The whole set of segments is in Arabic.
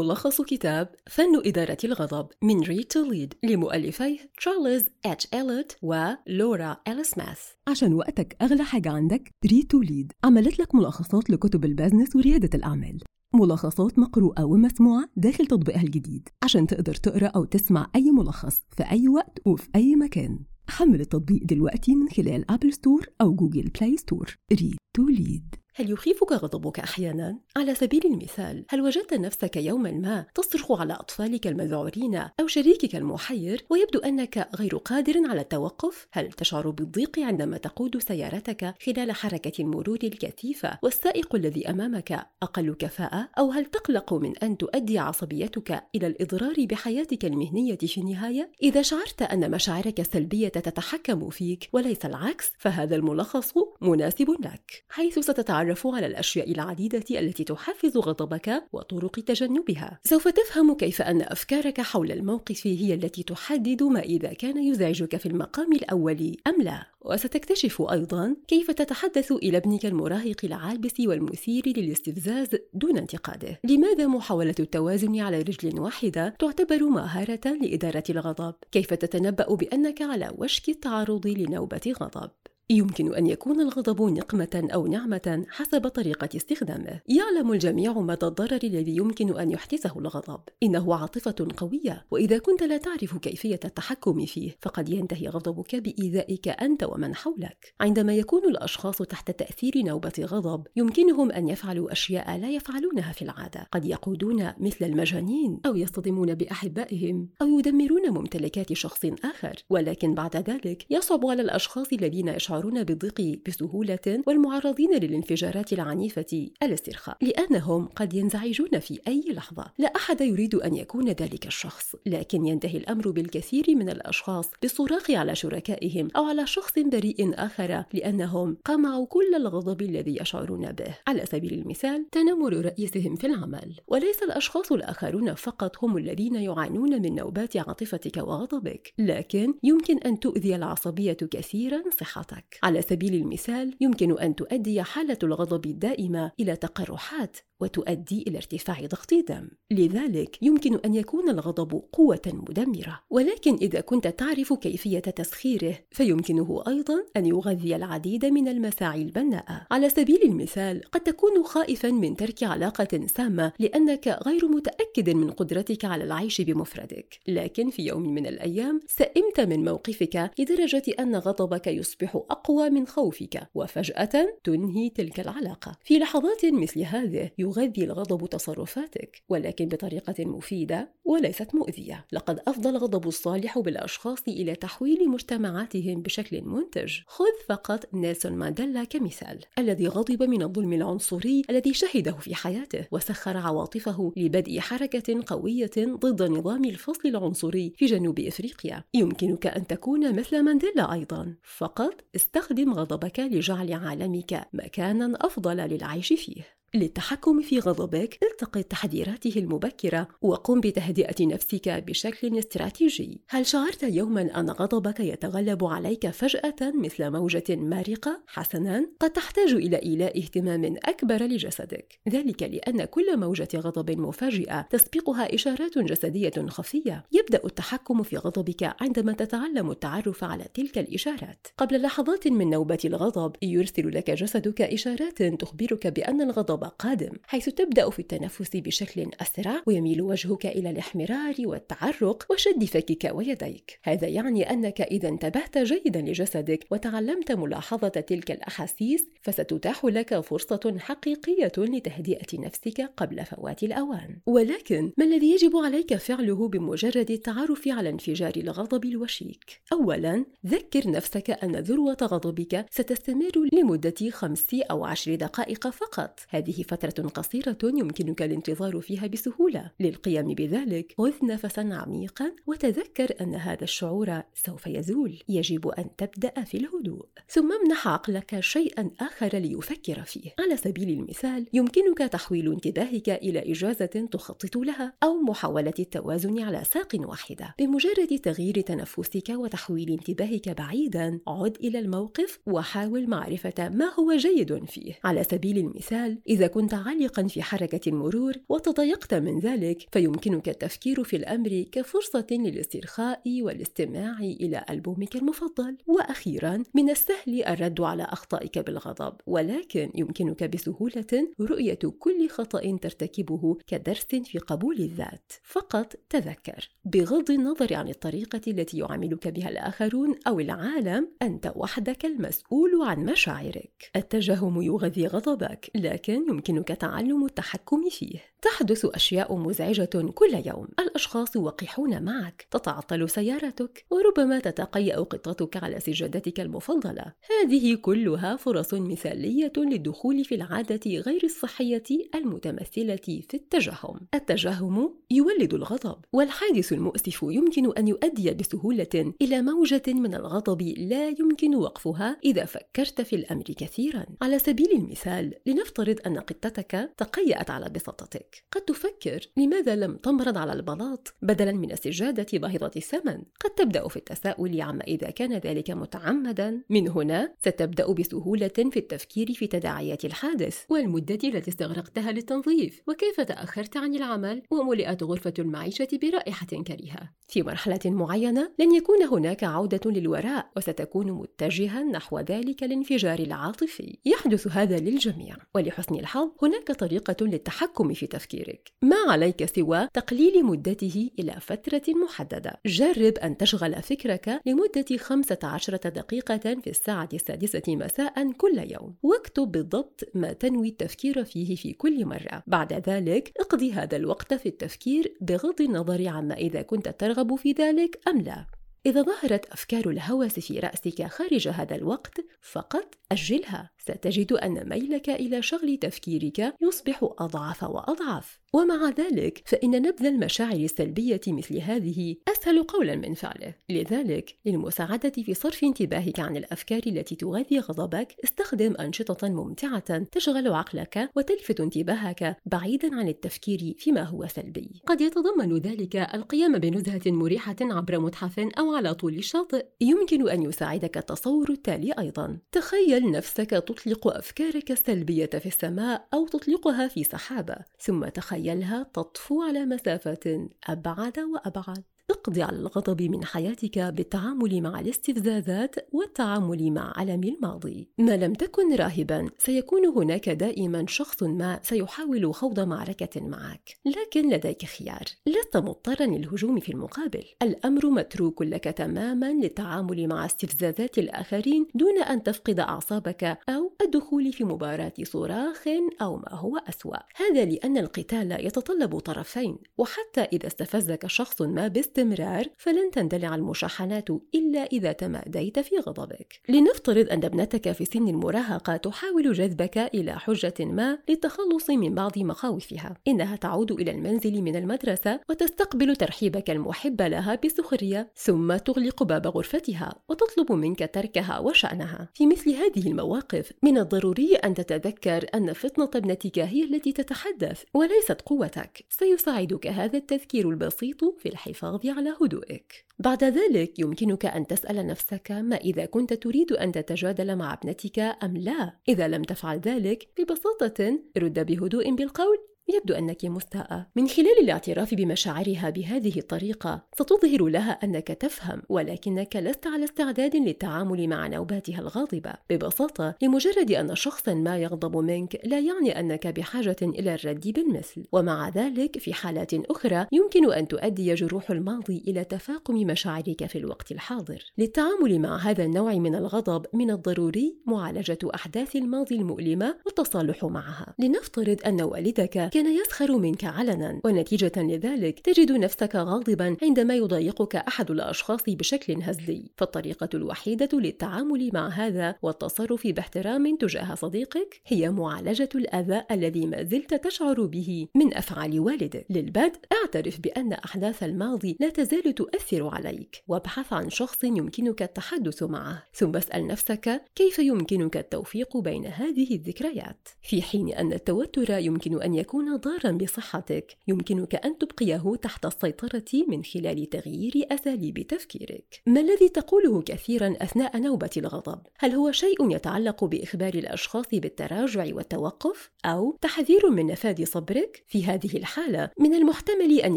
ملخص كتاب فن إدارة الغضب من Read to Lead لمؤلفيه تشارلز اتش إليت ولورا إل سميث عشان وقتك أغلى حاجة عندك Read to Lead عملت لك ملخصات لكتب ال business وريادة الأعمال. ملخصات مقروءة ومسموعة داخل تطبيقها الجديد. عشان تقدر تقرأ أو تسمع أي ملخص في أي وقت وفي أي مكان. حمل التطبيق دلوقتي من خلال Apple Store أو Google Play Store Read to Lead هل يخيفك غضبك أحيانا؟ على سبيل المثال هل وجدت نفسك يوما ما تصرخ على أطفالك المذعورين أو شريكك المحير ويبدو أنك غير قادر على التوقف؟ هل تشعر بالضيق عندما تقود سيارتك خلال حركة المرور الكثيفة والسائق الذي أمامك أقل كفاءة؟ أو هل تقلق من أن تؤدي عصبيتك إلى الإضرار بحياتك المهنية في النهاية؟ إذا شعرت أن مشاعرك السلبية تتحكم فيك وليس العكس فهذا الملخص مناسب لك. حيث ستتعرف تتعرف على الأشياء العديدة التي تحفز غضبك وطرق تجنبها. سوف تفهم كيف أن أفكارك حول الموقف هي التي تحدد ما إذا كان يزعجك في المقام الأول أم لا. وستكتشف أيضا كيف تتحدث إلى ابنك المراهق العابس والمثير للاستفزاز دون انتقاده. لماذا محاولة التوازن على رجل واحدة تعتبر مهارة لإدارة الغضب؟ كيف تتنبأ بأنك على وشك التعرض لنوبة غضب؟ يمكن أن يكون الغضب نقمة أو نعمة حسب طريقة استخدامه. يعلم الجميع مدى الضرر الذي يمكن أن يحدثه الغضب. إنه عاطفة قوية، وإذا كنت لا تعرف كيفية التحكم فيه، فقد ينتهي غضبك بإيذائك أنت ومن حولك. عندما يكون الأشخاص تحت تأثير نوبة غضب، يمكنهم أن يفعلوا أشياء لا يفعلونها في العادة. قد يقودون مثل المجانين، أو يصطدمون بأحبائهم، أو يدمرون ممتلكات شخص آخر. ولكن بعد ذلك يصعب على الأشخاص الذين يشعرون يشعرون بالضيق بسهولة والمعرضين للانفجارات العنيفة الاسترخاء لأنهم قد ينزعجون في أي لحظة. لا أحد يريد أن يكون ذلك الشخص لكن ينتهي الأمر بالكثير من الأشخاص بالصراخ على شركائهم أو على شخص بريء آخر لأنهم قمعوا كل الغضب الذي يشعرون به. على سبيل المثال تنمر رئيسهم في العمل. وليس الأشخاص الآخرون فقط هم الذين يعانون من نوبات عاطفتك وغضبك لكن يمكن أن تؤذي العصبية كثيرا صحتك. على سبيل المثال يمكن أن تؤدي حالة الغضب الدائمة إلى تقرحات. وتؤدي إلى ارتفاع ضغط الدم لذلك يمكن أن يكون الغضب قوة مدمرة. ولكن إذا كنت تعرف كيفية تسخيره فيمكنه أيضا أن يغذي العديد من المساعي البناءة. على سبيل المثال قد تكون خائفا من ترك علاقة سامة لأنك غير متأكد من قدرتك على العيش بمفردك. لكن في يوم من الأيام سئمت من موقفك لدرجة أن غضبك يصبح أقوى من خوفك وفجأة تنهي تلك العلاقة. في لحظات مثل هذه يغذي الغضب تصرفاتك ولكن بطريقة مفيدة وليست مؤذية. لقد أفضى الغضب الصالح بالأشخاص إلى تحويل مجتمعاتهم بشكل منتج. خذ فقط نيلسون مانديلا كمثال. الذي غضب من الظلم العنصري الذي شهده في حياته وسخر عواطفه لبدء حركة قوية ضد نظام الفصل العنصري في جنوب إفريقيا. يمكنك أن تكون مثل مانديلا أيضا. فقط استخدم غضبك لجعل عالمك مكانا أفضل للعيش فيه. للتحكم في غضبك التقط تحذيراته المبكرة وقم بتهدئة نفسك بشكل استراتيجي. هل شعرت يوما أن غضبك يتغلب عليك فجأة مثل موجة مارقة؟ حسنا. قد تحتاج إلى إيلاء اهتمام أكبر لجسدك. ذلك لأن كل موجة غضب مفاجئة تسبقها إشارات جسدية خفية. يبدأ التحكم في غضبك عندما تتعلم التعرف على تلك الإشارات. قبل لحظات من نوبة الغضب يرسل لك جسدك إشارات تخبرك بأن الغضب الغضب قادم حيث تبدأ في التنفس بشكل أسرع ويميل وجهك إلى الاحمرار والتعرق وشد فكك ويديك. هذا يعني أنك إذا انتبهت جيدا لجسدك وتعلمت ملاحظة تلك الأحاسيس فستتاح لك فرصة حقيقية لتهدئة نفسك قبل فوات الأوان. ولكن ما الذي يجب عليك فعله بمجرد التعرف على انفجار الغضب الوشيك؟ أولا ذكر نفسك أن ذروة غضبك ستستمر لمدة خمس أو عشر دقائق فقط. هذه هذه فترة قصيرة يمكنك الانتظار فيها بسهولة. للقيام بذلك خذ نفسا عميقا وتذكر أن هذا الشعور سوف يزول. يجب أن تبدأ في الهدوء. ثم امنح عقلك شيئا آخر ليفكر فيه. على سبيل المثال يمكنك تحويل انتباهك إلى إجازة تخطط لها أو محاولة التوازن على ساق واحدة. بمجرد تغيير تنفسك وتحويل انتباهك بعيدا عد إلى الموقف وحاول معرفة ما هو جيد فيه. على سبيل المثال إذا كنت عالقا في حركة المرور وتضايقت من ذلك فيمكنك التفكير في الأمر كفرصة للاسترخاء والاستماع إلى ألبومك المفضل. وأخيرا من السهل الرد على أخطائك بالغضب ولكن يمكنك بسهولة رؤية كل خطأ ترتكبه كدرس في قبول الذات. فقط تذكر بغض النظر عن الطريقة التي يعاملك بها الآخرون أو العالم أنت وحدك المسؤول عن مشاعرك. التجهم يغذي غضبك لكن يمكنك تعلم التحكم فيه. تحدث أشياء مزعجة كل يوم. الأشخاص وقحون معك. تتعطل سيارتك. وربما تتقيأ قطتك على سجادتك المفضلة. هذه كلها فرص مثالية للدخول في العادة غير الصحية المتمثلة في التجهم. التجهم يولد الغضب. والحادث المؤسف يمكن أن يؤدي بسهولة إلى موجة من الغضب لا يمكن وقفها إذا فكرت في الأمر كثيرا. على سبيل المثال لنفترض أن قطتك تقيأت على بساطتك. قد تفكر لماذا لم تمرض على البلاط بدلا من السجادة باهظة الثمن. قد تبدأ في التساؤل عما إذا كان ذلك متعمدا. من هنا ستبدأ بسهولة في التفكير في تداعيات الحادث والمدة التي استغرقتها للتنظيف. وكيف تأخرت عن العمل؟ وملئت غرفة المعيشة برائحة كريهة. في مرحلة معينة لن يكون هناك عودة للوراء وستكون متجها نحو ذلك الانفجار العاطفي. يحدث هذا للجميع. ولحسن الحظ هناك طريقة للتحكم في تفكيرك. ما عليك سوى تقليل مدته إلى فترة محددة. جرب أن تشغل فكرك لمدة 15 دقيقة في الساعة السادسة مساء كل يوم. واكتب بالضبط ما تنوي التفكير فيه في كل مرة. بعد ذلك اقضي هذا الوقت في التفكير بغض النظر عما إذا كنت ترغب في ذلك أم لا. إذا ظهرت أفكار الهوس في رأسك خارج هذا الوقت فقط أجلها. ستجد أن ميلك إلى شغل تفكيرك يصبح أضعف وأضعف. ومع ذلك فإن نبذ المشاعر السلبية مثل هذه أسهل قولا من فعله. لذلك للمساعدة في صرف انتباهك عن الأفكار التي تغذي غضبك استخدم أنشطة ممتعة تشغل عقلك وتلفت انتباهك بعيدا عن التفكير فيما هو سلبي. قد يتضمن ذلك القيام بنزهة مريحة عبر متحف أو على طول الشاطئ. يمكن أن يساعدك التصور التالي أيضا. تخيل نفسك تطلق أفكارك السلبية في السماء أو تطلقها في سحابة ثم تخيلها تطفو على مسافات أبعد وأبعد. اقضي على الغضب من حياتك بالتعامل مع الاستفزازات والتعامل مع ألم الماضي. ما لم تكن راهبا سيكون هناك دائما شخص ما سيحاول خوض معركة معك. لكن لديك خيار. لست مضطرا للهجوم في المقابل. الأمر متروك لك تماما للتعامل مع استفزازات الآخرين دون أن تفقد أعصابك أو الدخول في مباراة صراخ أو ما هو أسوأ. هذا لأن القتال يتطلب طرفين. وحتى إذا استفزك شخص ما باستمرار باستمرار فلن تندلع المشاحنات إلا إذا تماديت في غضبك. لنفترض أن ابنتك في سن المراهقة تحاول جذبك إلى حجة ما للتخلص من بعض مخاوفها. إنها تعود إلى المنزل من المدرسة وتستقبل ترحيبك المحب لها بسخرية ثم تغلق باب غرفتها وتطلب منك تركها وشأنها. في مثل هذه المواقف من الضروري أن تتذكر أن فطنة ابنتك هي التي تتحدث وليست قوتك. سيساعدك هذا التذكير البسيط في الحفاظ على هدوئك. بعد ذلك يمكنك أن تسأل نفسك ما إذا كنت تريد أن تتجادل مع ابنتك أم لا؟ إذا لم تفعل ذلك ببساطة رد بهدوء بالقول يبدو أنك مستاءة. من خلال الاعتراف بمشاعرها بهذه الطريقة ستظهر لها أنك تفهم ولكنك لست على استعداد للتعامل مع نوباتها الغاضبة. ببساطة لمجرد أن شخصا ما يغضب منك لا يعني أنك بحاجة إلى الرد بالمثل. ومع ذلك في حالات أخرى يمكن أن تؤدي جروح الماضي إلى تفاقم مشاعرك في الوقت الحاضر. للتعامل مع هذا النوع من الغضب من الضروري معالجة أحداث الماضي المؤلمة والتصالح معها. لنفترض أن والدك كان يسخر منك علنا. ونتيجة لذلك تجد نفسك غاضبا عندما يضايقك أحد الأشخاص بشكل هزلي. فالطريقة الوحيدة للتعامل مع هذا والتصرف باحترام تجاه صديقك هي معالجة الأذى الذي ما زلت تشعر به من أفعال والدك. للبدء اعترف بأن أحداث الماضي لا تزال تؤثر عليك. وابحث عن شخص يمكنك التحدث معه. ثم اسأل نفسك كيف يمكنك التوفيق بين هذه الذكريات؟ في حين أن التوتر يمكن أن يكون ضارا بصحتك يمكنك أن تبقيه تحت السيطرة من خلال تغيير أساليب تفكيرك ما الذي تقوله كثيرا أثناء نوبة الغضب؟ هل هو شيء يتعلق بإخبار الأشخاص بالتراجع والتوقف؟ أو تحذير من نفاذ صبرك؟ في هذه الحالة من المحتمل أن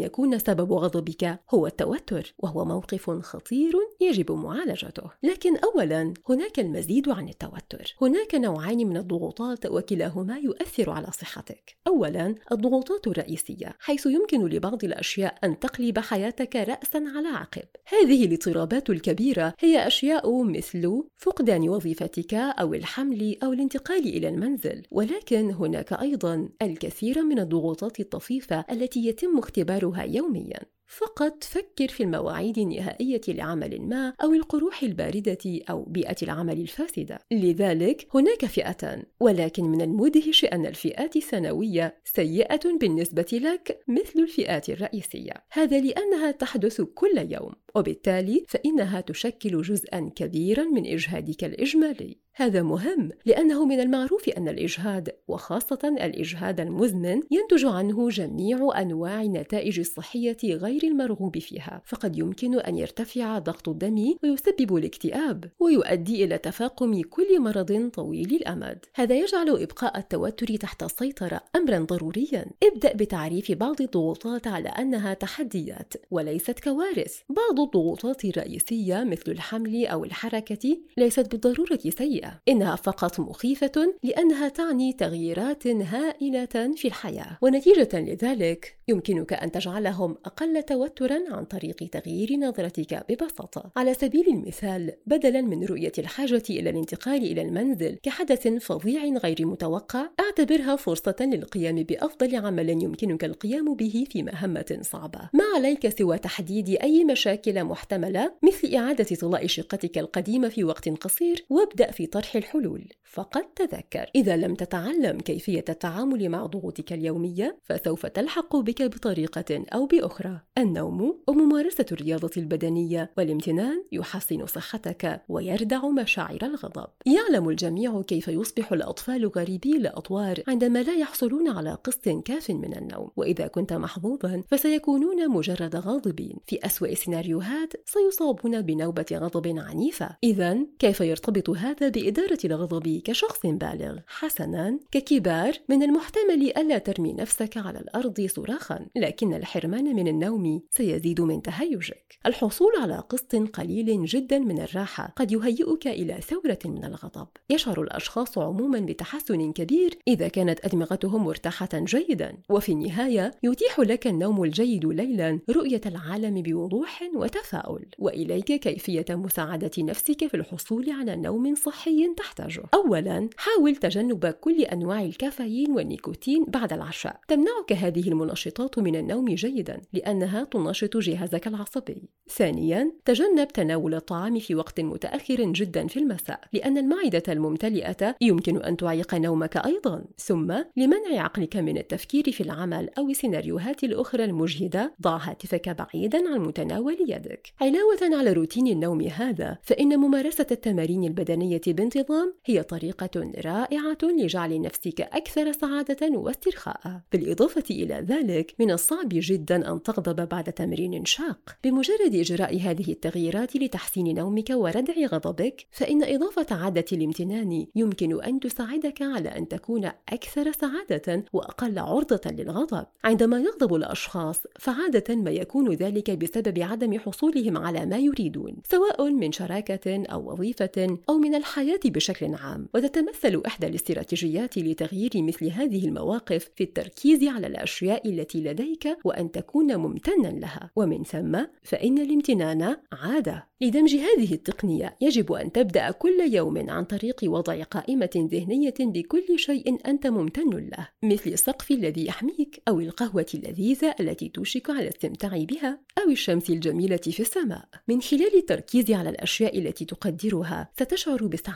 يكون سبب غضبك هو التوتر وهو موقف خطير يجب معالجته لكن أولا هناك المزيد عن التوتر هناك نوعان من الضغوطات وكلاهما يؤثر على صحتك أولا الضغوطات الرئيسية حيث يمكن لبعض الأشياء أن تقلب حياتك رأسا على عقب. هذه الاضطرابات الكبيرة هي أشياء مثل فقدان وظيفتك أو الحمل أو الانتقال إلى المنزل. ولكن هناك أيضا الكثير من الضغوطات الطفيفة التي يتم اختبارها يوميا. فقط فكر في المواعيد النهائية لعمل ما أو القروح الباردة أو بيئة العمل الفاسدة. لذلك هناك فئتان ولكن من المدهش أن الفئات الثانوية سيئة بالنسبة لك مثل الفئات الرئيسية. هذا لأنها تحدث كل يوم وبالتالي فإنها تشكل جزءا كبيرا من إجهادك الإجمالي. هذا مهم لأنه من المعروف أن الإجهاد وخاصة الإجهاد المزمن ينتج عنه جميع أنواع النتائج الصحية غير المرغوب فيها فقد يمكن أن يرتفع ضغط الدم ويسبب الاكتئاب ويؤدي إلى تفاقم كل مرض طويل الأمد. هذا يجعل إبقاء التوتر تحت السيطرة أمرا ضروريا. ابدأ بتعريف بعض الضغوطات على أنها تحديات وليست كوارث. بعض الضغوطات الرئيسية مثل الحمل أو الحركة ليست بالضرورة سيئة. إنها فقط مخيفة لأنها تعني تغييرات هائلة في الحياة. ونتيجة لذلك يمكنك أن تجعلهم أقل توترا عن طريق تغيير نظرتك ببساطة. على سبيل المثال بدلا من رؤية الحاجة إلى الانتقال إلى المنزل كحدث فظيع غير متوقع اعتبرها فرصة للقيام بأفضل عمل يمكنك القيام به في مهمة صعبة. ما عليك سوى تحديد أي مشاكل محتملة مثل إعادة طلاء شقتك القديمة في وقت قصير وابدأ في طرح الحلول. فقط تذكر. إذا لم تتعلم كيفية التعامل مع ضغوطك اليومية فسوف تلحق بك بطريقة أو بأخرى. النوم وممارسة الرياضة البدنية والامتنان يحسن صحتك ويردع مشاعر الغضب. يعلم الجميع كيف يصبح الأطفال غريبي الأطوار عندما لا يحصلون على قسط كاف من النوم. وإذا كنت محظوظا فسيكونون مجرد غاضبين. في أسوأ السيناريوهات سيصابون بنوبة غضب عنيفة. إذا كيف يرتبط هذا بإدارة الغضب كشخص بالغ؟ حسنا ككبار من المحتمل ألا ترمي نفسك على الأرض صراخا لكن الحرمان من النوم سيزيد من تهيجك. الحصول على قسط قليل جدا من الراحة قد يهيئك إلى ثورة من الغضب. يشعر الأشخاص عموما بتحسن كبير إذا كانت أدمغتهم مرتاحة جيدا. وفي النهاية يتيح لك النوم الجيد ليلا رؤية العالم بوضوح وتفاؤل. وإليك كيفية مساعدة نفسك في الحصول على نوم صحي تحتاجه. أولا حاول تجنب كل أنواع الكافيين والنيكوتين بعد العشاء. تمنعك هذه المنشطات من النوم جيدا لأنها تنشط جهازك العصبي. ثانيا تجنب تناول الطعام في وقت متأخر جدا في المساء لأن المعدة الممتلئة يمكن أن تعيق نومك أيضا. ثم لمنع عقلك من التفكير في العمل أو السيناريوهات الأخرى المجهدة ضع هاتفك بعيدا عن متناول يدك. علاوة على روتين النوم هذا فإن ممارسة التمارين البدنية بانتظام هي طريقة رائعة لجعل نفسك أكثر سعادة واسترخاء. بالإضافة إلى ذلك من الصعب جدا أن تغضب بعد تمرين شاق. بمجرد إجراء هذه التغييرات لتحسين نومك وردع غضبك فإن إضافة عادة الامتنان يمكن أن تساعدك على أن تكون أكثر سعادة وأقل عرضة للغضب. عندما يغضب الأشخاص فعادة ما يكون ذلك بسبب عدم حصولهم على ما يريدون سواء من شراكة أو وظيفة أو من الحياة. بشكل عام وتتمثل إحدى الاستراتيجيات لتغيير مثل هذه المواقف في التركيز على الأشياء التي لديك وأن تكون ممتنا لها. ومن ثم فإن الامتنان عادة. لدمج هذه التقنية يجب أن تبدأ كل يوم عن طريق وضع قائمة ذهنية بكل شيء أنت ممتن له مثل السقف الذي يحميك أو القهوة اللذيذة التي توشك على الاستمتاع بها أو الشمس الجميلة في السماء. من خلال التركيز على الأشياء التي تقدرها ستشعر بسعادة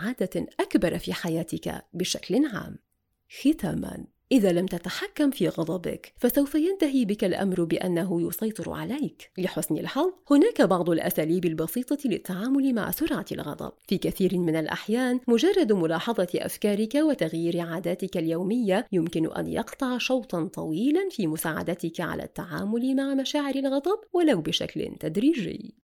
أكبر في حياتك بشكل عام. ختاما إذا لم تتحكم في غضبك فسوف ينتهي بك الأمر بأنه يسيطر عليك. لحسن الحظ هناك بعض الأساليب البسيطة للتعامل مع سرعة الغضب. في كثير من الأحيان مجرد ملاحظة أفكارك وتغيير عاداتك اليومية يمكن أن يقطع شوطا طويلا في مساعدتك على التعامل مع مشاعر الغضب ولو بشكل تدريجي.